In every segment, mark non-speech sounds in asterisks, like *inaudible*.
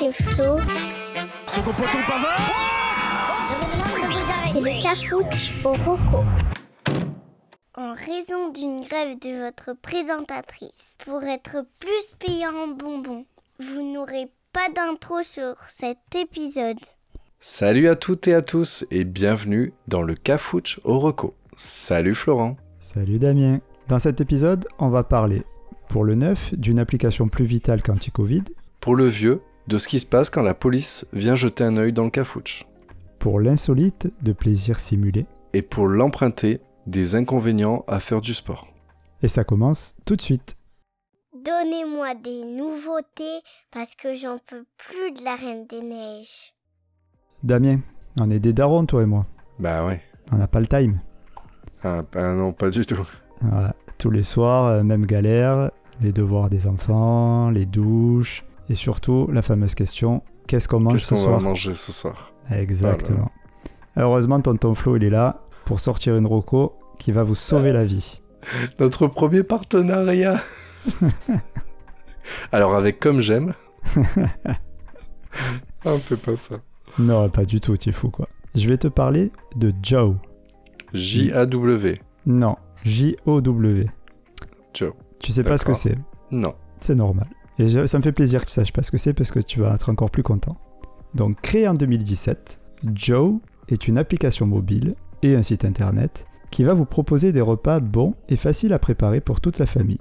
c'est Flo. Second poteau Pavard C'est le cafouche au roco. En raison d'une grève de votre présentatrice, pour être plus payant en bonbons, vous n'aurez pas d'intro sur cet épisode. Salut à toutes et à tous et bienvenue dans le Cafouche au Reco. Salut Florent. Salut Damien. Dans cet épisode, on va parler, pour le neuf, d'une application plus vitale qu'anti-Covid, Pour le vieux, de ce qui se passe quand la police vient jeter un œil dans le Cafouche. pour l'insolite, de plaisir simulé. Et pour l'emprunter, des inconvénients à faire du sport. Et ça commence tout de suite. Donnez-moi des nouveautés parce que j'en peux plus de la Reine des Neiges. Damien, on est des darons, toi et moi. Bah ouais. On n'a pas le time. Ah, bah non, pas du tout. Voilà. Tous les soirs, euh, même galère, les devoirs des enfants, les douches, et surtout la fameuse question qu'est-ce qu'on mange Qu'est-ce ce qu'on va soir manger ce soir? Exactement. Heureusement, tonton Flo, il est là pour sortir une roco qui va vous sauver la vie. *laughs* Notre premier partenariat *laughs* Alors avec Comme J'aime... *laughs* ah, on fait pas ça. Non, pas du tout, t'es fou quoi. Je vais te parler de Joe. J-A-W. Non, J-O-W. Joe. Tu sais pas ce que c'est? Non. C'est normal. Et je- ça me fait plaisir que tu saches pas ce que c'est parce que tu vas être encore plus content. Donc, créé en 2017, Joe est une application mobile et un site internet qui va vous proposer des repas bons et faciles à préparer pour toute la famille.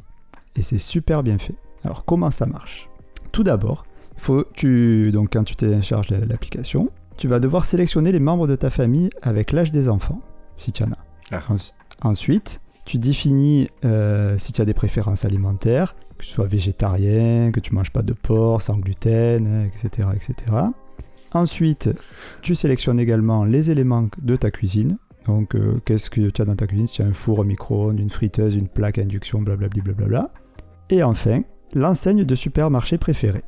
Et c'est super bien fait. Alors, comment ça marche? Tout d'abord, faut tu donc quand tu télécharges la- l'application, tu vas devoir sélectionner les membres de ta famille avec l'âge des enfants, si tu en as. Ah. Ens- Ensuite, tu définis euh, si tu as des préférences alimentaires, que tu sois végétarien, que tu manges pas de porc, sans gluten, euh, etc., etc. Ensuite, tu sélectionnes également les éléments de ta cuisine. Donc, euh, qu'est-ce que tu as dans ta cuisine? Si tu as un four, un micro-ondes, une friteuse, une plaque à induction, blablabla. blablabla. Et enfin, l'enseigne de supermarché préférée.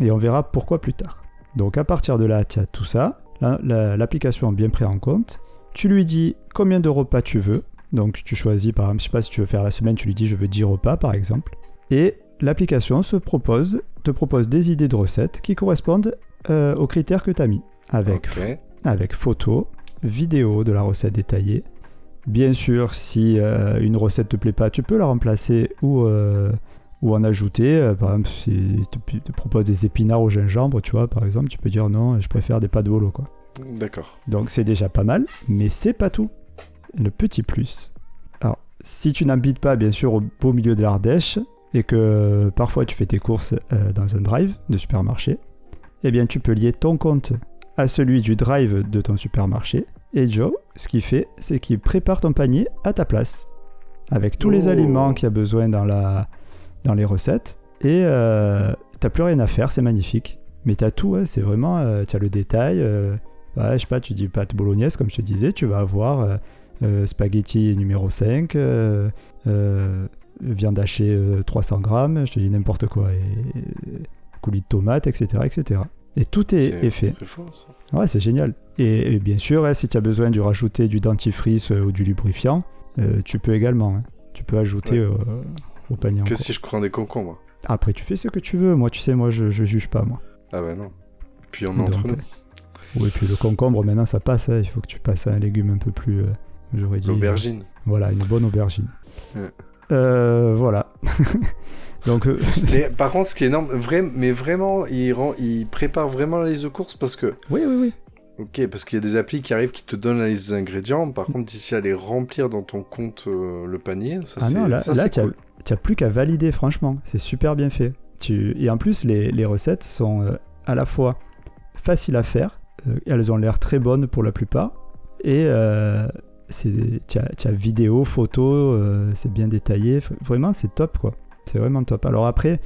Et on verra pourquoi plus tard. Donc, à partir de là, tu as tout ça. La- la- L'application bien pris en compte. Tu lui dis combien de repas tu veux. Donc, tu choisis, par exemple, je sais pas si tu veux faire la semaine, tu lui dis je veux 10 repas, par exemple. Et l'application se propose, te propose des idées de recettes qui correspondent euh, aux critères que tu as mis. Avec, photo, vidéo de la recette détaillée. Bien sûr, si euh, une recette te plaît pas, tu peux la remplacer ou, euh, ou en ajouter. Par exemple, si tu te propose des épinards au gingembre, tu vois, par exemple, tu peux dire non, je préfère des pâtes de bolo, quoi. D'accord. Donc c'est déjà pas mal, mais c'est pas tout. Le petit plus. Alors, si tu n'habites pas, bien sûr, au beau milieu de l'Ardèche, et que euh, parfois tu fais tes courses euh, dans un drive de supermarché, eh bien tu peux lier ton compte à celui du drive de ton supermarché. Et Joe, ce qu'il fait, c'est qu'il prépare ton panier à ta place, avec tous les Oh. aliments qu'il y a besoin dans, la, dans les recettes. Et euh, t'as plus rien à faire, c'est magnifique. Mais t'as tout, ouais, c'est vraiment, euh, t'as le détail. euh, Ouais, je sais pas, tu dis pâte bolognaise, comme je te disais, tu vas avoir spaghetti numéro 5, euh, euh, viande hachée euh, 300 grammes, je te dis n'importe quoi, et, et coulis de tomates, etc., etc. Et tout est, est fait. C'est ça. Ouais, c'est génial. Et, et bien sûr, hein, si tu as besoin de rajouter du dentifrice euh, ou du lubrifiant, euh, tu peux également. hein. Tu peux ajouter Ouais. euh, au panier. Que si je prends des concombres. Après, tu fais ce que tu veux. Moi, tu sais, moi, je, je juge pas, moi. Ah bah non. Puis on est entre nous. Oui, puis le concombre, maintenant, ça passe. hein. Il faut que tu passes à un légume un peu plus. Euh, J'aurais dit. L'aubergine. Voilà, une bonne aubergine. Ouais. Euh, voilà. *laughs* Donc, euh, *laughs* Mais *laughs* par contre, ce qui est énorme, vrai, mais vraiment, il, rend, il prépare vraiment la liste de courses parce que, oui, oui, oui. ok, parce qu'il y a des applis qui arrivent qui te donnent la liste des ingrédients. Par contre, d'ici à les remplir dans ton compte euh, le panier, ça Ah c'est non, là, ça, là tu cool. n'as plus qu'à valider, franchement. C'est super bien fait. Tu... Et en plus, les, les recettes sont euh, à la fois faciles à faire, euh, elles ont l'air très bonnes pour la plupart, et euh, tu as, as vidéo, photo, euh, c'est bien détaillé. Vraiment, c'est top, quoi. C'est vraiment top. Alors après,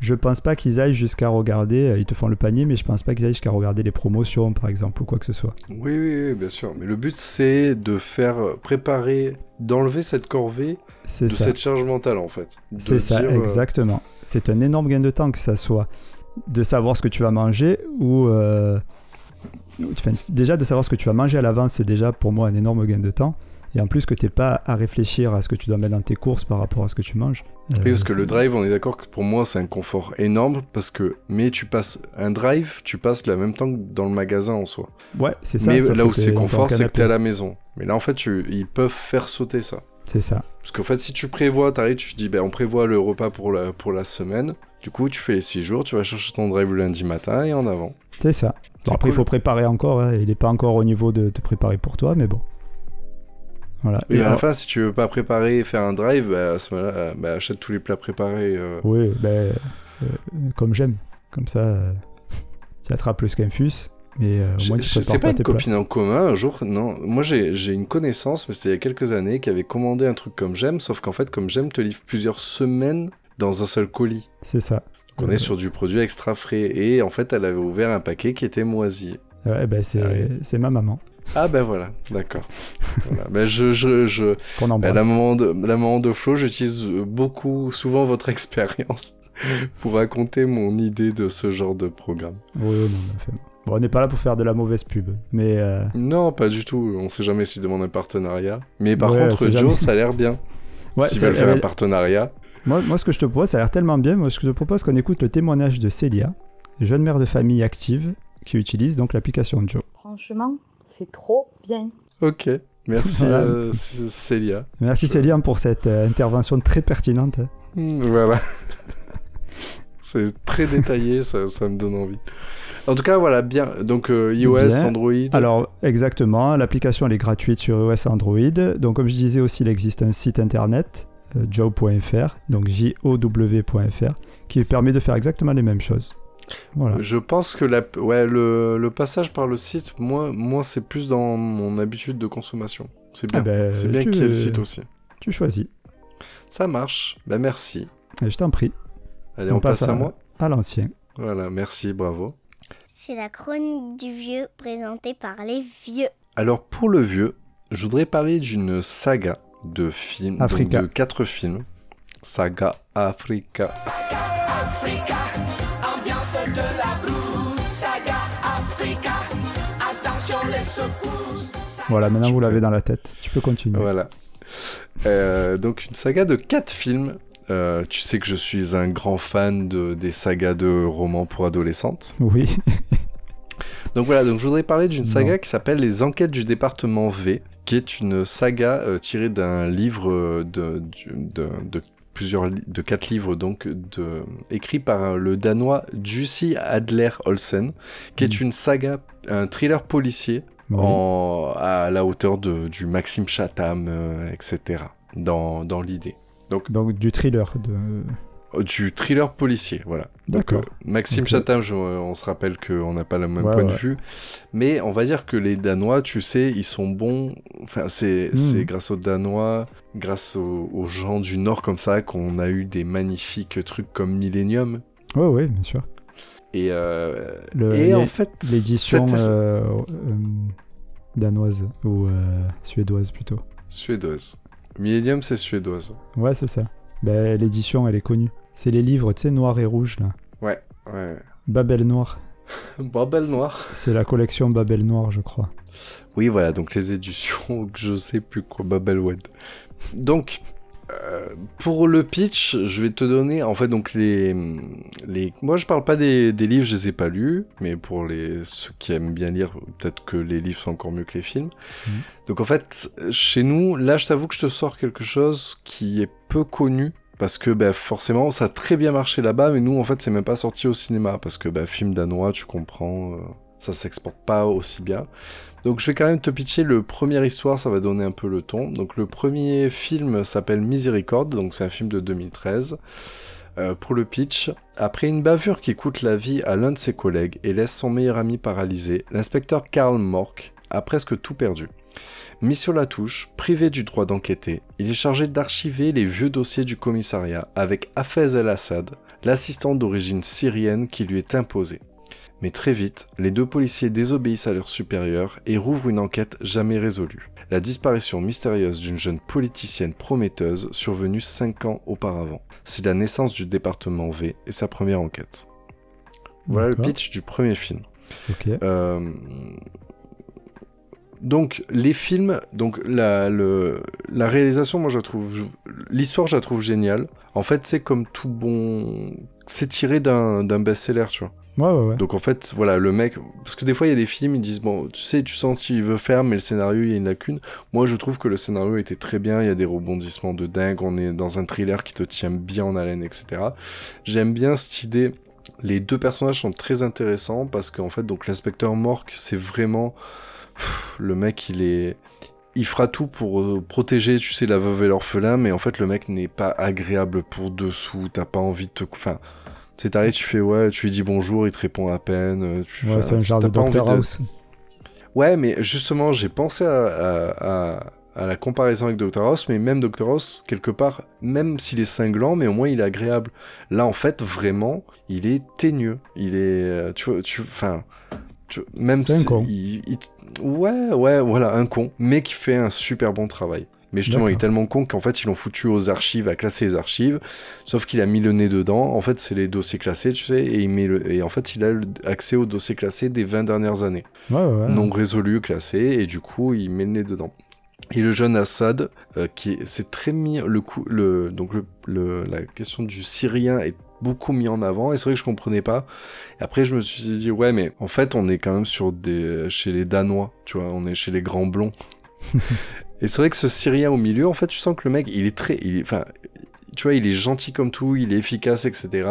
je pense pas qu'ils aillent jusqu'à regarder, euh, ils te font le panier, mais je pense pas qu'ils aillent jusqu'à regarder les promotions, par exemple, ou quoi que ce soit. Oui, oui, oui, bien sûr. Mais le but, c'est de faire euh, préparer, d'enlever cette corvée de ça. cette charge mentale, en fait. C'est ça, dire, euh, exactement. C'est un énorme gain de temps que ça soit de savoir ce que tu vas manger ou... euh, ou- enfin, déjà, de savoir ce que tu vas manger à l'avance, c'est déjà pour moi un énorme gain de temps. et en plus que t'es pas à réfléchir à ce que tu dois mettre dans tes courses par rapport à ce que tu manges. euh, Oui, parce que le drive, on est d'accord que pour moi, c'est un confort énorme parce que, mais tu passes un drive, tu passes le même temps que dans le magasin en soi. Ouais, c'est ça. mais là où c'est confort, c'est que t'es à la maison. Mais là, en fait, tu- ils peuvent faire sauter ça. C'est ça. Parce qu'en fait, si tu prévois, t'arrives, tu te dis, ben, on prévoit le repas pour la, pour la semaine. Du coup, tu fais les 6 jours, tu vas chercher ton drive le lundi matin et en avant. C'est ça. Bon, après, il cool. faut préparer encore. hein, Il n'est pas encore au niveau de te préparer pour toi, mais bon. Voilà. Et, Et à la fin, si tu veux pas préparer et faire un drive, bah, à ce moment-là, euh, bah, achète tous les plats préparés. euh. Oui, euh, comme j'aime. Comme ça, euh, *laughs* tu attrapes le Scamfus, mais au moins tu pas pas une plats. copine en commun, un jour, non. Moi, j'ai une connaissance, mais c'était il y a quelques années, qui avait commandé un truc comme j'aime, sauf qu'en fait, comme j'aime, te livre plusieurs semaines dans un seul colis. C'est ça. On est sur du produit extra frais. Et en fait, elle avait ouvert un paquet qui était moisi. Ouais, ben, c'est Ah ma maman Ah ben voilà, d'accord. voilà. Ben, je, je, je... *laughs* qu'on ben, embrasse. la, maman de, la maman de Flo, j'utilise beaucoup, souvent votre *laughs* expérience pour raconter mon idée de ce genre de programme. Oui, non, mais enfin, bon, on n'est pas là pour faire de la mauvaise pub, mais euh, Non, pas du tout. On sait jamais s'ils demandent un partenariat. Mais par Ouais, on contre, Joe, jamais. ça a l'air bien. *laughs* ouais, S'ils veulent faire un partenariat. Moi, moi, ce que je te propose, ça a l'air tellement bien. Moi, ce que je te propose, qu'on écoute le témoignage de Célia, jeune mère de famille active, qui utilise donc l'application Joe. Franchement, c'est trop bien. Ok. Merci *laughs* Voilà. euh, Célia. Merci Je- Célia pour cette euh, intervention très pertinente. Hmm, Voilà. *laughs* C'est très détaillé, ça, ça me donne envie. En tout cas, voilà, bien. Donc, euh, iOS, Bien. Android. Alors, exactement, l'application elle est gratuite sur iOS Android. Donc, comme je disais aussi, il existe un site internet, joe.fr, donc J-O-W.fr, qui permet de faire exactement les mêmes choses. Voilà. Je pense que la... ouais, le, le passage par le site, moi, moi c'est plus dans mon habitude de consommation. C'est bien. Ah ben, c'est bien qu'il y ait le site aussi. Tu choisis. Ça marche. Ben merci. Et je t'en prie. Allez, on, passe, à, moi. À l'ancien. Voilà, merci, bravo. C'est la chronique du vieux présentée par les vieux. Alors, pour le vieux, je voudrais parler d'une saga de films, Africa. de quatre films. Saga Africa. Ambiance de la saga Africa. Attention les secousses. Voilà, maintenant vous l'avez dans la tête. Tu peux continuer. Voilà. Euh, donc une saga de quatre films. Euh, tu sais que je suis un grand fan de, des sagas de romans pour adolescentes. Oui. *laughs* Donc voilà, donc je voudrais parler d'une saga Non. qui s'appelle Les Enquêtes du département V, qui est une saga euh, tirée d'un livre euh, de, du- de, de plusieurs de quatre livres donc de, écrit par euh, le danois Jussi Adler Olsen, qui est Mm. une saga, un thriller policier Oui. en, à la hauteur de, du Maxime Chatham, euh, etc. Dans, dans l'idée. Donc du thriller. De... Du thriller policier, voilà. D'accord. euh, Maxime Ok. Chatham, je- euh, on se rappelle qu'on n'a pas le même Ouais, point de ouais. vue, mais on va dire que les Danois, tu sais, ils sont bons. Enfin, c'est Hmm. grâce aux Danois, grâce aux, aux gens du Nord comme ça, qu'on a eu des magnifiques trucs comme Millennium. Oui, oui, bien sûr. Et, euh, Le- et en fait, L'édition euh, euh, danoise ou suédoise plutôt. suédoise. Millennium, c'est suédoise. Ouais, c'est ça. Ben, L'édition, elle est connue. C'est les livres, tu sais, noir et rouge, là. Ouais, ouais. Babel Noir. *laughs* Babel Noir. C'est la collection Babel Noir, je crois. Oui, voilà, donc les éditions, *laughs* je sais plus quoi, Babelwed. Donc, euh, pour le pitch, je vais te donner, en fait, donc les... les... Moi, je parle pas des, des livres, je les ai pas lus, mais pour les ceux qui aiment bien lire, peut-être que les livres sont encore mieux que les films. Mhm. Donc, en fait, chez nous, là, je t'avoue que je te sors quelque chose qui est peu connu, parce que bah, forcément, ça a très bien marché là-bas, mais nous, en fait, c'est même pas sorti au cinéma, parce que bah, film danois, tu comprends, euh, ça s'exporte pas aussi bien. Donc je vais quand même te pitcher le première histoire, ça va donner un peu le ton. Donc le premier film s'appelle Miséricorde, donc c'est un film de 2013. Euh, pour le pitch, après une bavure qui coûte la vie à l'un de ses collègues et laisse son meilleur ami paralysé, l'inspecteur Karl Mork a presque tout perdu. Mis sur la touche, privé du droit d'enquêter, il est chargé d'archiver les vieux dossiers du commissariat avec Hafez El-Assad, l'assistant d'origine syrienne qui lui est imposé. Mais très vite, les deux policiers désobéissent à leurs supérieurs et rouvrent une enquête jamais résolue. La disparition mystérieuse d'une jeune politicienne prometteuse survenue 5 ans auparavant. C'est la naissance du département V et sa première enquête. Voilà le pitch du premier film. Euh, donc les films, donc la, le, la réalisation, moi je la trouve, l'histoire je la trouve géniale. En fait, c'est comme tout bon, c'est tiré d'un best-seller, tu vois. Ouais, ouais, ouais. Donc en fait, voilà, le mec, parce que des fois il y a des films, ils disent bon, tu sais, tu sens qu'il veut faire, mais le scénario il y a une lacune. Moi, je trouve que le scénario était très bien. Il y a des rebondissements de dingue. On est dans un thriller qui te tient bien en haleine, etc. J'aime bien cette idée. Les deux personnages sont très intéressants parce qu'en fait, donc l'inspecteur Mork, c'est vraiment le mec, il est il fera tout pour euh, protéger, tu sais, la veuve et l'orphelin, mais en fait, le mec n'est pas agréable pour dessous. T'as pas envie de te. Enfin, tu sais, t'arrives, tu fais ouais, tu lui dis bonjour, il te répond à peine. euh, Tu, Ouais, c'est un genre de Doctor House. Ouais, mais justement, j'ai pensé à, à- à- à la comparaison avec Dr. House, mais même Dr. House, quelque part, même s'il est cinglant, mais au moins il est agréable. Là, en fait, vraiment, il est teigneux. Il est. euh, Tu vois, tu. Enfin. tu- Même C'est si- il- il- ouais, ouais, voilà, un con, mais qui fait un super bon travail. Mais justement, il est tellement con qu'en fait, ils l'ont foutu aux archives, à classer les archives. Sauf qu'il a mis le nez dedans. En fait, c'est les dossiers classés, tu sais, et, il met le... et en fait, il a accès aux dossiers classés des 20 dernières années Ouais, ouais, ouais. non résolu, classé, et du coup, il met le nez dedans. Et le jeune Assad, euh, qui est- c'est très mis le coup, le donc le, le- la question du Syrien est beaucoup mis en avant, et c'est vrai que je comprenais pas. Et après, je me suis dit ouais, mais en fait, on est quand même sur des chez les Danois, tu vois, on est chez les grands blonds. *laughs* et c'est vrai que ce Syrien au milieu, en fait, tu sens que le mec, il est très, il est- enfin, tu vois, il est gentil comme tout, il est efficace, etc.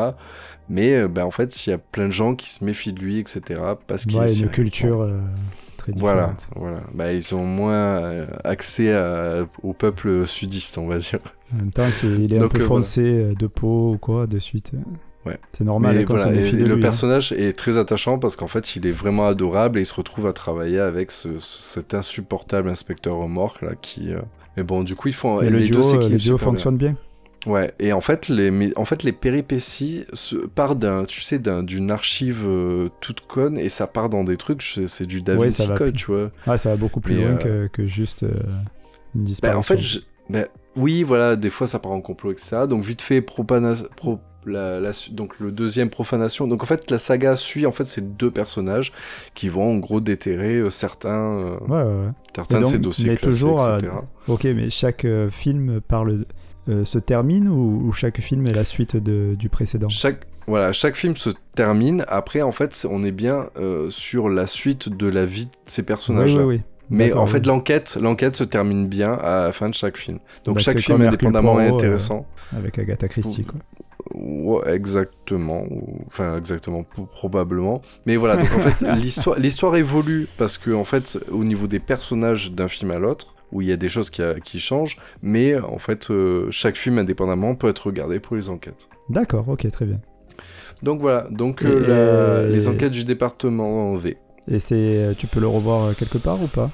Mais ben, en fait, il y a plein de gens qui se méfient de lui, etc. Parce qu'il Ouais, est une culture euh, très Voilà, voilà. Bah, ils ont moins euh, accès à- au peuple sudiste, on va dire. En même temps, il est un peu euh, voilà. foncé euh, de peau ou quoi, de suite. Ouais. C'est normal Mais hein, voilà, et- et le hein. personnage est très attachant parce qu'en fait, il est vraiment adorable et il se retrouve à travailler avec ce- ce- cet insupportable inspecteur remorque là qui. euh, Mais bon, du coup, ils font. Mais et le les duo, deux le duo super bien. fonctionne bien. Ouais, et en fait, les, mais en fait, les péripéties se, partent d'un, tu sais, d'un, d'une archive euh, toute conne et ça part dans des trucs, c'est du Da Vinci Code, tu vois. Ah, ça va beaucoup plus Mais, loin euh, que, que juste euh, une Bah, disparition. en fait, je- bah, oui, voilà, des fois ça part en complot, etc. Donc vite fait, pro- la- donc le deuxième profanation. Donc en fait, la saga suit en fait ces deux personnages qui vont en gros déterrer euh, certains, euh, Ouais, ouais, ouais. certains de ces dossiers mais classés, toujours, euh, etc. Ok, mais chaque film parle, euh, se termine ou, ou chaque film est la suite de, du précédent Chaque voilà, chaque film se termine. Après, en fait, on est bien euh, sur la suite de la vie de ces personnages-là. oui, oui. Mais en fait, l'enquête, l'enquête se termine bien à la fin de chaque film. Donc Bah, chaque film indépendamment est euh, intéressant. Avec Agatha Christie, quoi. Ouais, exactement. Enfin, exactement, probablement. Mais voilà, donc en fait, *laughs* l'histoire, l'histoire évolue parce que, en fait, au niveau des personnages d'un film à l'autre, où il y a des choses qui, a- qui changent, mais en fait, euh, chaque film indépendamment peut être regardé pour les enquêtes. D'accord, ok, très bien. Donc voilà, donc euh, la- les enquêtes du département V. Et c'est, tu peux le revoir euh, quelque part ou pas?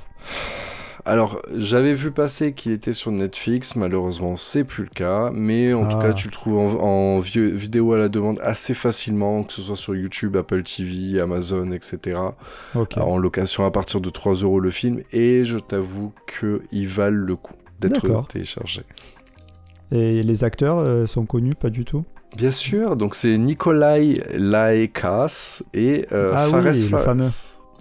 Alors, j'avais vu passer qu'il était sur Netflix, malheureusement, c'est plus le cas, mais en tout Ah. cas, tu le trouves en, vidéo à la demande assez facilement, que ce soit sur YouTube, Apple TV, Amazon, etc. Ok. en location à partir de 3 euros le film, et je t'avoue qu'ils valent le coup d'être D'accord. téléchargés. Et les acteurs euh, sont connus, pas du tout? Bien sûr, donc c'est Nikolai Laekas et euh, Ah oui, Fares le fameux.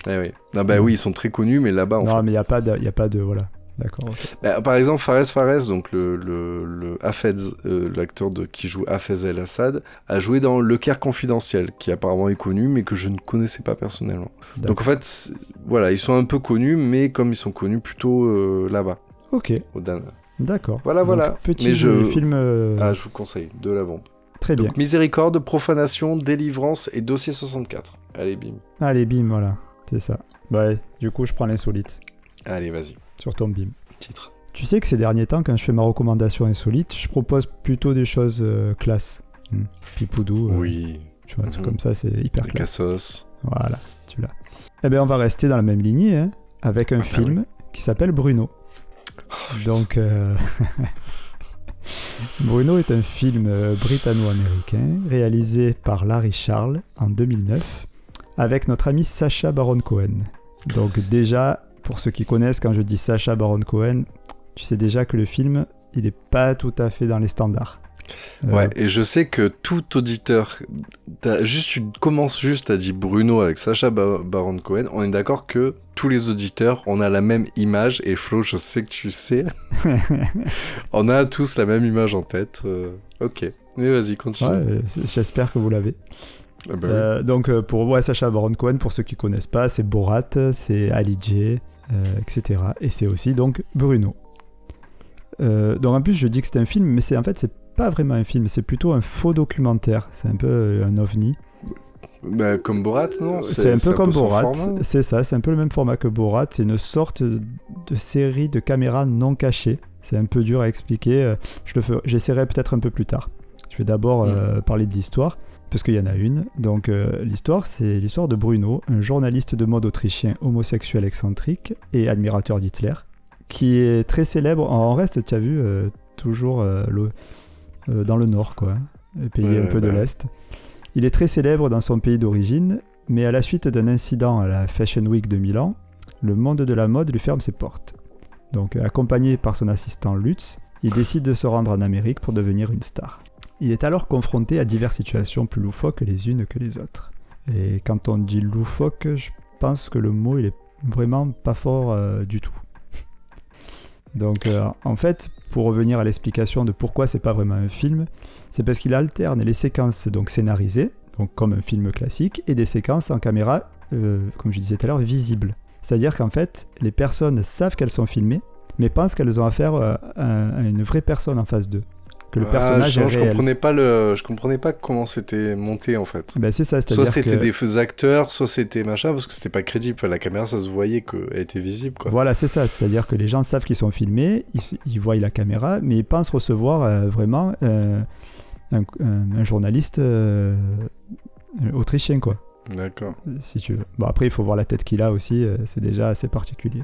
Eh oui. Ah bah oui, ils sont très connus, mais là-bas, Non, fait- mais il n'y a, pas de- y a pas de. Voilà. D'accord. Bah, par exemple, Fares Fares, donc le, le, le Hafez, euh, l'acteur de, qui joue Hafez El Assad, a joué dans Le Caire confidentiel, qui apparemment est connu, mais que je ne connaissais pas personnellement. Donc en fait, voilà, ils sont un peu connus, mais comme ils sont connus plutôt euh, là-bas, Ok, au Dan. d'accord. Voilà, Donc, voilà. Petit Mais je- film euh, Ah, je vous conseille, de la bombe. très bien. Donc Miséricorde, Profanation, Délivrance et Dossier 64. Allez, bim. Allez, bim, voilà. C'est ça. Ouais, du coup, je prends l'insolite Allez, vas-y. sur ton bim. Titre. Tu sais que ces derniers temps, quand je fais ma recommandation insolite, je propose plutôt des choses euh, classe. Hmm. Pipoudou, euh, Oui. tu vois, Mhm. comme ça, c'est hyper La classe. cassos. Voilà, tu l'as. Eh bien, on va rester dans la même lignée, hein, avec un Ah, film qui s'appelle Bruno. Donc, euh, *laughs* Bruno est un film euh, britanno-américain réalisé par Larry Charles en 2009 avec notre ami Sacha Baron Cohen. Donc déjà, pour ceux qui connaissent, quand je dis Sacha Baron Cohen, tu sais déjà que le film, il n'est pas tout à fait dans les standards. Euh, Ouais, et je sais que tout auditeur, juste, tu commences juste à dire Bruno avec Sacha Ba- Baron Cohen, on est d'accord que tous les auditeurs, on a la même image, et Flo, je sais que tu sais, *laughs* on a tous la même image en tête. euh, ok, mais vas-y, continue. ouais, j'espère que vous l'avez. Ah bah oui. Euh, donc euh, pour ouais, Sacha Baron Cohen, pour ceux qui connaissent pas, c'est Borat, c'est Ali G, euh, etc. Et c'est aussi donc Bruno. Euh, donc en plus je dis que c'est un film, mais c'est en fait c'est pas vraiment un film, c'est plutôt un faux documentaire. C'est un peu euh, un ovni. Bah, comme Borat, non C'est un peu comme Borat. C'est ça, c'est un peu le même format que Borat. C'est une sorte de série de caméras non cachées. C'est un peu dur à expliquer. Je le ferai- j'essaierai peut-être un peu plus tard. Je vais d'abord euh, parler de l'histoire parce qu'il y en a une. Donc euh, l'histoire, c'est l'histoire de Bruno, un journaliste de mode autrichien homosexuel excentrique et admirateur d'Hitler, qui est très célèbre. En reste, tu as vu, euh, toujours euh, le- dans le nord, quoi, le pays Ouais, un peu de bah. l'est. Il est très célèbre dans son pays d'origine, mais à la suite d'un incident à la Fashion Week de Milan, le monde de la mode lui ferme ses portes. Donc, accompagné par son assistant Lutz, il décide de se rendre en Amérique pour devenir une star. Il est alors confronté à diverses situations plus loufoques les unes que les autres. Et quand on dit loufoque, je pense que le mot il est vraiment pas fort euh, du tout. *laughs* Donc euh, en fait, pour revenir à l'explication de pourquoi c'est pas vraiment un film, c'est parce qu'il alterne les séquences donc scénarisées, donc comme un film classique, et des séquences en caméra, euh, comme je disais tout à l'heure, visibles. C'est-à-dire qu'en fait, les personnes savent qu'elles sont filmées, mais pensent qu'elles ont affaire à une vraie personne en face d'eux. Que le Ah, personnage je, est je comprenais pas le, je comprenais pas comment c'était monté en fait. Ben, c'est ça, Soit c'était que... des acteurs, soit c'était machin, parce que c'était pas crédible. La caméra, ça se voyait qu'elle était visible, quoi. Voilà, c'est ça. C'est-à-dire que les gens savent qu'ils sont filmés, ils, ils voient la caméra, mais ils pensent recevoir euh, vraiment euh, un, un- un journaliste euh, autrichien, quoi, D'accord. si tu veux. Bon, après, il faut voir la tête qu'il a aussi, c'est déjà assez particulier.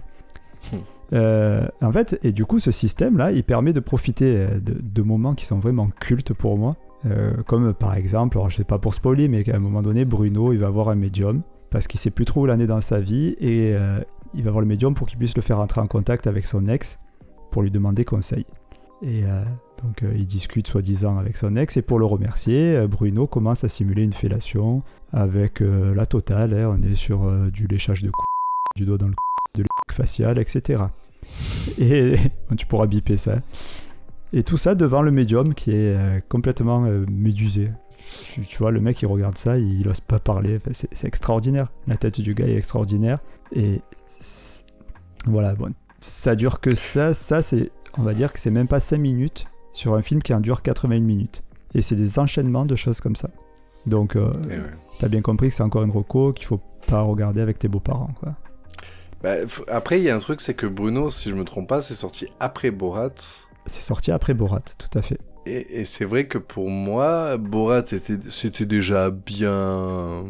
Euh, en fait, et du coup, ce système-là, il permet de profiter euh, de, moments qui sont vraiment cultes pour moi. Euh, comme par exemple, alors je sais pas pour spoiler, mais qu'à un moment donné, Bruno, il va voir un médium parce qu'il sait plus trop où est dans sa vie et il va voir le médium pour qu'il puisse le faire entrer en contact avec son ex pour lui demander conseil. Et donc il discute soi-disant avec son ex et pour le remercier, Bruno commence à simuler une fellation avec la totale. hein. on est sur du léchage de cou, du doigt dans le cou, de facial, etc. Et *laughs* tu pourras biper ça. Et tout ça devant le médium qui est euh, complètement euh, médusé. Tu, tu vois, le mec il regarde ça, il, il ose pas parler. Enfin, c'est extraordinaire. La tête du gars est extraordinaire. Et voilà, bon, ça dure que ça. Ça, c'est, on va dire que c'est même pas 5 minutes sur un film qui en dure 81 minutes. Et c'est des enchaînements de choses comme ça. Donc, euh, ouais. t'as bien compris que c'est encore une reco qu'il faut pas regarder avec tes beaux-parents, quoi. Bah, après, il y a un truc, c'est que Bruno, si je me trompe pas, c'est sorti après Borat. C'est sorti après Borat, tout à fait. Et, et c'est vrai que pour moi, Borat était, c'était déjà bien,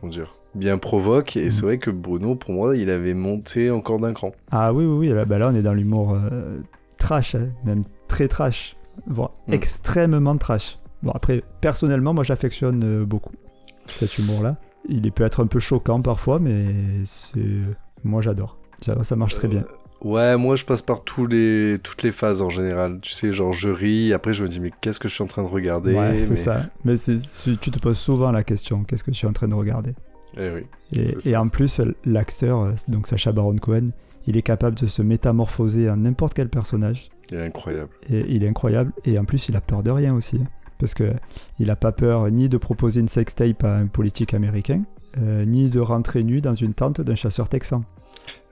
comment dire, bien provoque. Et c'est vrai que Bruno, pour moi, il avait monté encore d'un cran. Ah oui, oui, oui, là, bah là on est dans l'humour euh, trash, hein, même très trash, voire Mm. extrêmement trash. Bon, après, personnellement, moi j'affectionne euh, beaucoup cet humour-là. Il peut être un peu choquant parfois, mais c'est... moi j'adore. Ça, ça marche très bien. Ouais, moi, je passe par tous les, toutes les phases en général. Tu sais, genre, je ris, après, je me dis, mais qu'est-ce que je suis en train de regarder? Ouais, c'est mais... ça. Mais tu te poses souvent la question, qu'est-ce que je suis en train de regarder? Eh oui. Et, et en plus, l'acteur, euh, donc Sacha Baron Cohen, il est capable de se métamorphoser en n'importe quel personnage. Il est incroyable. Et il est incroyable. Et en plus, il a peur de rien aussi. Parce que il a pas peur ni de proposer une sextape à un politique américain, euh, ni de rentrer nu dans une tente d'un chasseur texan.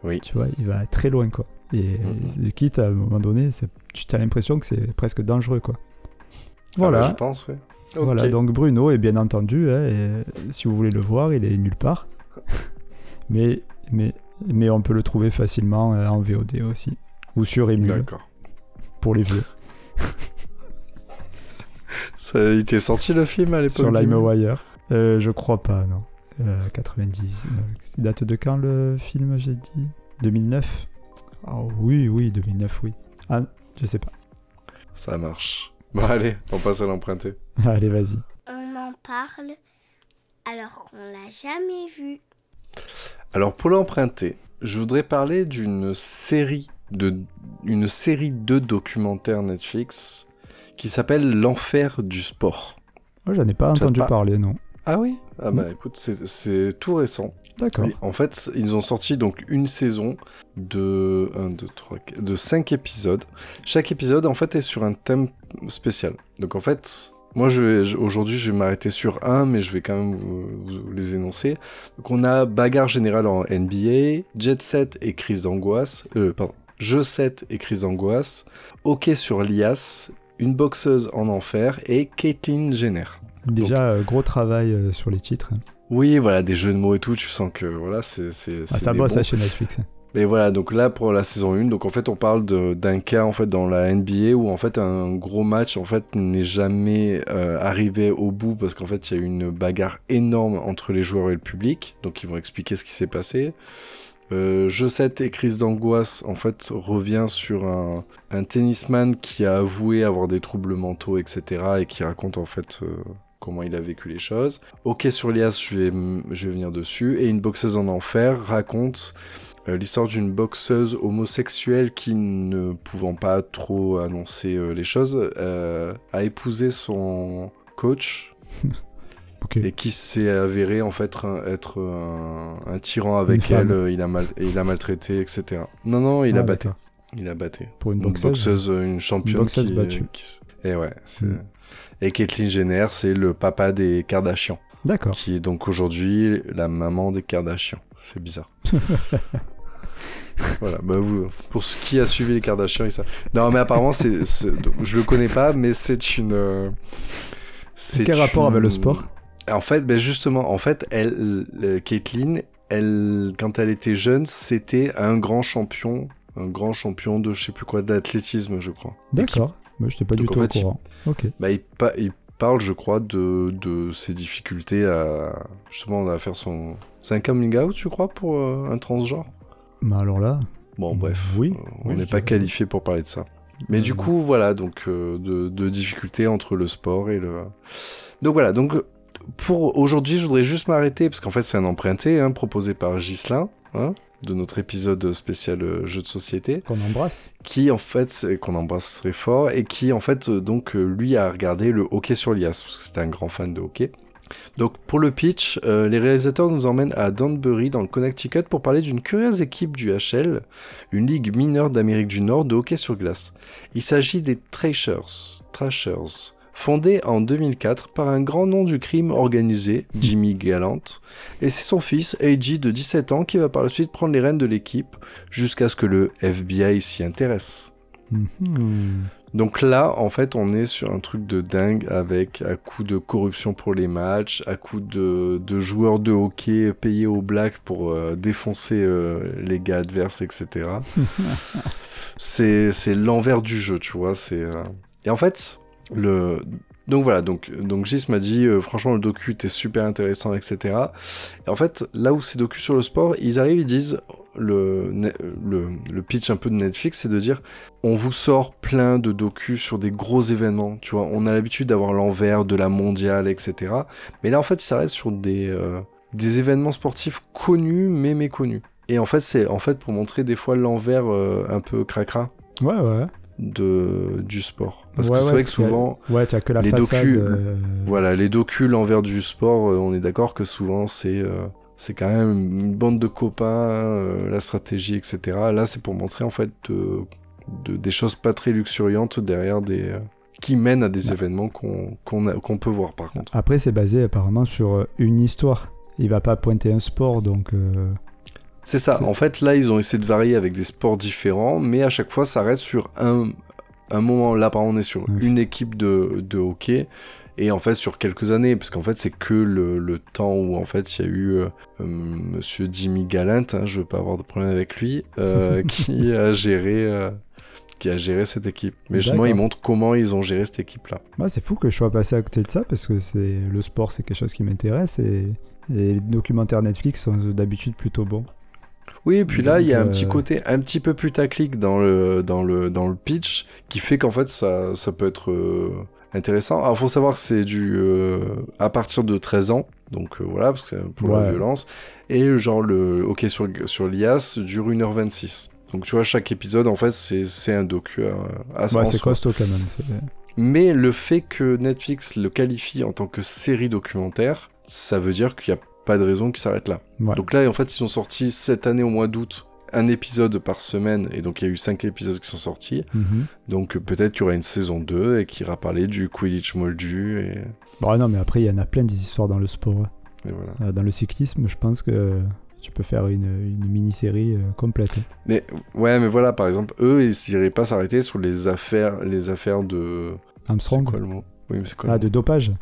Oui. Tu vois, il va très loin, quoi. Et Mhm. quitte à un moment donné, tu as l'impression que c'est presque dangereux, quoi. Ah Voilà. bah, je pense, ouais. Ok. Voilà, donc Bruno est bien entendu, hein, et si vous voulez le voir, il est nulle part. *laughs* mais, mais, mais on peut le trouver facilement euh, en VOD aussi. Ou sur Emule, D'accord. pour les vieux. Ça, il t'est sorti le film à l'époque Sur LimeWire. Euh, je crois pas, non. Euh, 90. euh, il date de quand le film, j'ai dit? 2009 Ah oui, oui, 2009, oui. Ah, je sais pas. Ça marche. Bon, allez, on passe à l'emprunter. *laughs* Allez, vas-y. On en parle alors qu'on l'a jamais vu. Alors, pour l'emprunter, je voudrais parler d'une série de une série de documentaires Netflix qui s'appelle L'enfer du sport. Moi, j'en ai pas Ça entendu parle parler, non. Ah oui? Ah bah écoute, c'est- tout récent. D'accord. En fait, ils ont sorti donc une saison de 1, 2, 3, de 5 épisodes. Chaque épisode, en fait, est sur un thème spécial. Donc, en fait, moi, je aujourd'hui, je vais m'arrêter sur un, mais je vais quand même vous, vous les énoncer. Donc, on a bagarre générale en NBA, jet set et crise d'angoisse. Euh, pardon. Jeu 7 et crise d'angoisse. Hockey sur l'IAS. Une boxeuse en enfer et Caitlyn Jenner. Déjà, euh, gros travail euh, sur les titres. Oui, voilà, des jeux de mots et tout, tu sens que voilà, c'est. c'est- Ah, ça bosse hein, chez Netflix. Et voilà, donc là pour la saison 1, donc en fait on parle d'un cas en fait dans la NBA où en fait un gros match en fait n'est jamais euh, arrivé au bout parce qu'en fait il y a eu une bagarre énorme entre les joueurs et le public, donc ils vont expliquer ce qui s'est passé. Euh, Jeu 7 et crise d'angoisse en fait revient sur un, un tennisman qui a avoué avoir des troubles mentaux etc et qui raconte en fait euh, comment il a vécu les choses. Ok sur Lias je vais, je vais venir dessus et une boxeuse en enfer raconte euh, l'histoire d'une boxeuse homosexuelle qui, ne pouvant pas trop annoncer euh, les choses, euh, a épousé son coach *laughs* Ok. et qui s'est avéré en fait un- être un, un tyran avec elle. il a mal, il a maltraité, etc. Non, non, il Ah, a battu. d'accord. Il a battu. Pour une Une boxeuse. une championne boxeuse qui, battue. qui Et ouais, c'est. Mm. Et Caitlyn Jenner, c'est le papa des Kardashians, D'accord. qui est donc aujourd'hui la maman des Kardashians. C'est bizarre. *laughs* voilà, bah vous, pour ce qui a suivi les Kardashians, savent. Non, mais apparemment, c'est, je le connais pas, mais c'est une. euh, c'est Quel rapport avec le sport? En fait, ben justement, en fait, elle, euh, Caitlyn, elle, quand elle était jeune, c'était un grand champion, un grand champion de je sais plus quoi, d'athlétisme, je crois. D'accord. Moi, je n'étais pas du Donc, tout au fait, il-. Bah, il, pa- il parle, je crois, de, de ses difficultés à justement à faire son. C'est un coming out, je crois, pour euh, un transgenre. Mais alors là, Bon, bref, Oui, euh, on n'est pas qualifié pour parler de ça. Mais du Euh, coup, voilà, donc euh, de, de difficultés entre le sport et le. Donc voilà, donc pour aujourd'hui, je voudrais juste m'arrêter parce qu'en fait, c'est un emprunté hein, proposé par Ghislain. hein, de notre épisode spécial euh, jeu de société, qu'on embrasse. qui en fait, c'est- qu'on embrasse très fort, et qui en fait, euh, donc, euh, lui a regardé le hockey sur lias, parce que c'était un grand fan de hockey. Donc pour le pitch, euh, les réalisateurs nous emmènent à Danbury dans le Connecticut pour parler d'une curieuse équipe du HL, une ligue mineure d'Amérique du Nord de hockey sur glace. Il s'agit des Trashers, Trashers, fondés en 2004 par un grand nom du crime organisé, Jimmy Gallant, et c'est son fils, AJ de 17 ans, qui va par la suite prendre les rênes de l'équipe jusqu'à ce que le FBI s'y intéresse. Mhm. Donc là, en fait, on est sur un truc de dingue avec à coup de corruption pour les matchs, à coup de, de joueurs de hockey payés au black pour euh, défoncer euh, les gars adverses, etc. *laughs* c'est c'est l'envers du jeu, tu vois. C'est euh, et en fait donc voilà donc donc Gis m'a dit euh, franchement le docu était super intéressant, etc. Et en fait là où ces docus sur le sport, ils arrivent, ils disent le le, le pitch un peu de Netflix, c'est de dire on vous sort plein de docus sur des gros événements, tu vois. On a l'habitude d'avoir l'envers de la mondiale, etc. Mais là, en fait, ça reste sur des, euh, des événements sportifs connus mais méconnus. Et en fait, c'est en fait pour montrer des fois l'envers euh, un peu cracra Ouais, ouais. De du sport. Parce Ouais, que c'est ouais, vrai que souvent, Ouais, tu as que la les façade. docus- euh, voilà, les docus l'envers du sport, euh, on est d'accord que souvent c'est euh, c'est quand même une bande de copains, la stratégie, etc. Là, c'est pour montrer en fait de- de- des choses pas très luxuriantes derrière des qui mènent à des Ouais. événements qu'on peut voir par contre. Après, c'est basé apparemment sur une histoire. Il va pas pointer un sport, donc. C'est ça. En fait, là, ils ont essayé de varier avec des sports différents, mais à chaque fois, ça reste sur un, un moment. Là, par exemple, on est sur une équipe de, de hockey. Et en fait, sur quelques années, parce qu'en fait, c'est que le, le temps où en fait il y a eu euh, euh, Monsieur Jimmy Gallant, hein, je veux pas avoir de problème avec lui, euh, *laughs* qui a géré, euh, qui a géré cette équipe. Mais justement, D'accord. il montre comment ils ont géré cette équipe-là. bah, c'est fou que je sois passé à côté de ça parce que c'est le sport, c'est quelque chose qui m'intéresse et... et les documentaires Netflix sont d'habitude plutôt bons. Oui, et puis là, il y a un Donc, petit euh, côté un petit peu putaclic dans le, dans le, dans le pitch qui fait qu'en fait, ça, ça peut être euh, intéressant. Alors, faut savoir que c'est du euh, à partir de 13 ans, donc euh, voilà, parce que c'est pour la Ouais. violence. Et genre, le hockey sur, sur l'IAS dure 1h26. Donc, tu vois, chaque épisode, en fait, c'est c'est un docu à, à Ouais, c'est costaud quand même. Mais le fait que Netflix le qualifie en tant que série documentaire, ça veut dire qu'il n'y a pas de raison qu'il s'arrête là. Ouais. Donc là, en fait, ils ont sorti cette année au mois d'août un épisode par semaine, et donc il y a eu cinq épisodes qui sont sortis. Mhm. Donc euh, peut-être qu'il y aura une saison 2 et qui ira parler du Quidditch moldu, et, Bon, non, mais après, il y en a plein des histoires dans le sport. hein. et voilà. Euh, Dans le cyclisme, je pense que tu peux faire une, une mini-série euh, complète. Mais ouais, mais voilà, par exemple, eux, ils n'iraient pas s'arrêter sur les affaires, les affaires de... C'est Armstrong quoi le mot? Oui, mais c'est quoi Ah, de dopage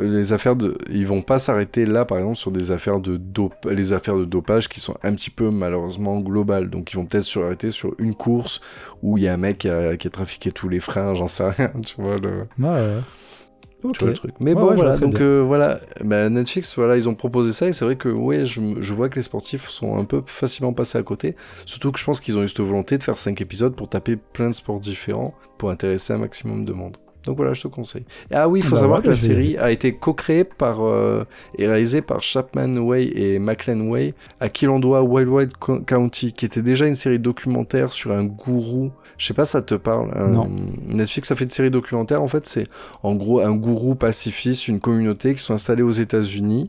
les affaires de ils vont pas s'arrêter là par exemple sur des affaires de dope les affaires de dopage qui sont un petit peu malheureusement globales. Donc ils vont peut-être s'arrêter sur une course où il y a un mec qui a, qui a trafiqué tous les freins j'en sais rien *laughs* tu vois le, Ouais, ouais. Ok. tu vois le truc. Mais Ouais, bon ouais, voilà. donc euh, voilà. Bah, Netflix voilà ils ont proposé ça et c'est vrai que ouais je, je vois que les sportifs sont un peu facilement passés à côté. Surtout que je pense qu'ils ont eu cette volonté de faire 5 épisodes pour taper plein de sports différents pour intéresser un maximum de monde donc voilà, je te conseille. Ah oui, il faut Bah savoir ouais, que la série a été co-créée par euh, et réalisée par Chapman Way et McLean Way, à qui l'on doit Wild Wild Co- County, qui était déjà une série documentaire sur un gourou. Je sais pas, ça te parle un- Non. Netflix a fait une série documentaire. En fait, c'est en gros un gourou pacifiste, une communauté qui sont installés aux États-Unis.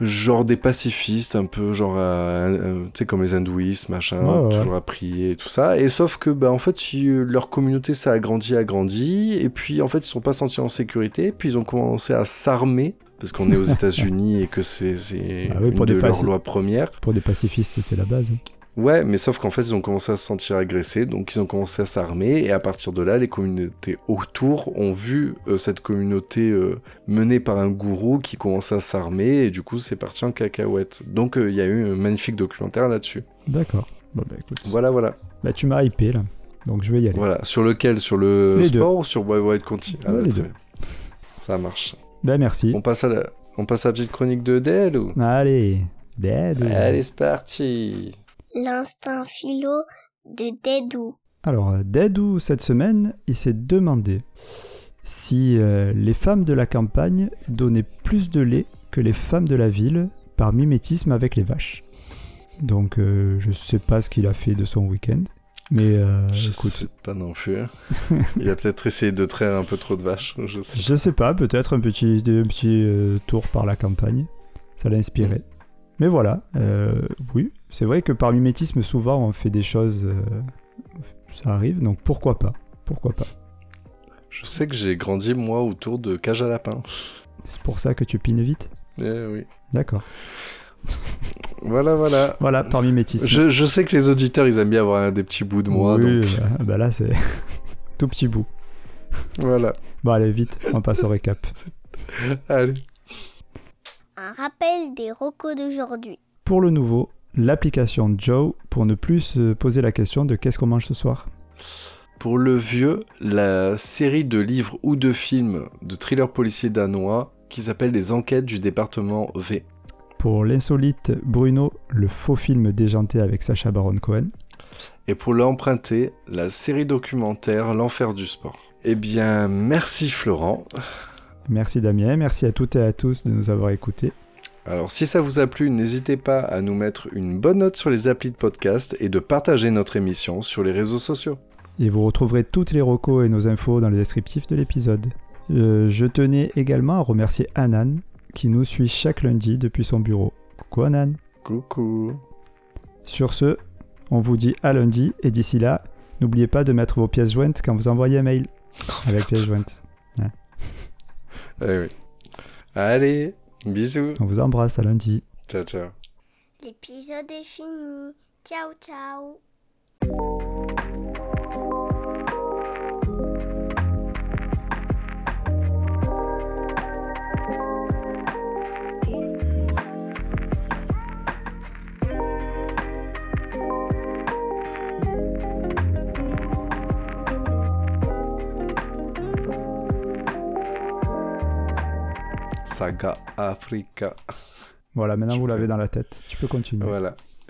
Genre des pacifistes, un peu genre, euh, euh, tu sais, comme les hindouistes, machin, Ouais, ouais. toujours à prier et tout ça. Et sauf que, bah, en fait, euh, leur communauté s'est agrandie, agrandie, et puis, en fait, ils sont pas sentis en sécurité, puis ils ont commencé à s'armer, parce qu'on est aux *laughs* États-Unis et que c'est c'est Ah oui, une pour de des leurs lois premières. Pour des pacifistes, c'est la base. Ouais, mais sauf qu'en fait, ils ont commencé à se sentir agressés, donc ils ont commencé à s'armer, et à partir de là, les communautés autour ont vu euh, cette communauté euh, menée par un gourou qui commençait à s'armer, et du coup, c'est parti en cacahuète. Donc, euh, il y a eu un magnifique documentaire là-dessus. D'accord. Bon, bah écoute. Voilà, voilà. Bah, tu m'as hypé là. Donc je vais y aller. Voilà. Sur lequel? Sur le Les deux. sport ou sur Wild Wild Conti? Ah, les deux. bien. Ça marche. Bah, merci. On passe à la, on passe à la petite chronique de Dell ou? Allez. Dead. Allez, c'est parti L'instinct philo de Dédou. Alors, Dedou, cette semaine, il s'est demandé si euh, les femmes de la campagne donnaient plus de lait que les femmes de la ville par mimétisme avec les vaches. Donc, euh, je sais pas ce qu'il a fait de son week-end, mais euh, Je écoute, sais pas non plus. Il a peut-être essayé de traire un peu trop de vaches, je sais. je sais pas, peut-être un petit, un petit euh, tour par la campagne, ça l'a inspiré. Mais voilà, euh, oui, c'est vrai que par mimétisme, souvent on fait des choses, euh, ça arrive, donc pourquoi pas Pourquoi pas Je sais que j'ai grandi, moi, autour de cage à lapin. C'est pour ça que tu pines vite Eh oui. D'accord. Voilà, voilà. Voilà, par mimétisme. Je, je sais que les auditeurs, ils aiment bien avoir des petits bouts de moi, oui, donc bah, bah là c'est *laughs* tout petit bout. voilà. Bon allez vite, on passe au récap. Allez. Un rappel des rocos d'aujourd'hui. Pour le nouveau, l'application Joe pour ne plus se poser la question de qu'est-ce qu'on mange ce soir. Pour le vieux, la série de livres ou de films de thrillers policiers danois qui s'appelle Les Enquêtes du département V. Pour l'insolite Bruno, le faux film déjanté avec Sacha Baron Cohen. Et pour l'emprunter, la série documentaire L'enfer du sport. Eh bien, merci Florent. Merci Damien, merci à toutes et à tous de nous avoir écoutés. Alors si ça vous a plu, n'hésitez pas à nous mettre une bonne note sur les applis de podcast et de partager notre émission sur les réseaux sociaux. Et vous retrouverez toutes les recos et nos infos dans le descriptif de l'épisode. Euh, je tenais également à remercier Anan qui nous suit chaque lundi depuis son bureau. Coucou Anan. Coucou. Sur ce, on vous dit à lundi et d'ici là, n'oubliez pas de mettre vos pièces jointes quand vous envoyez un mail *laughs* avec pièces jointes. Eh oui. Allez, bisous. On vous embrasse à lundi. Ciao, ciao. L'épisode est fini. Ciao, ciao. Saga Africa. Voilà, maintenant vous l'avez dans la tête. Tu peux continuer. Voilà.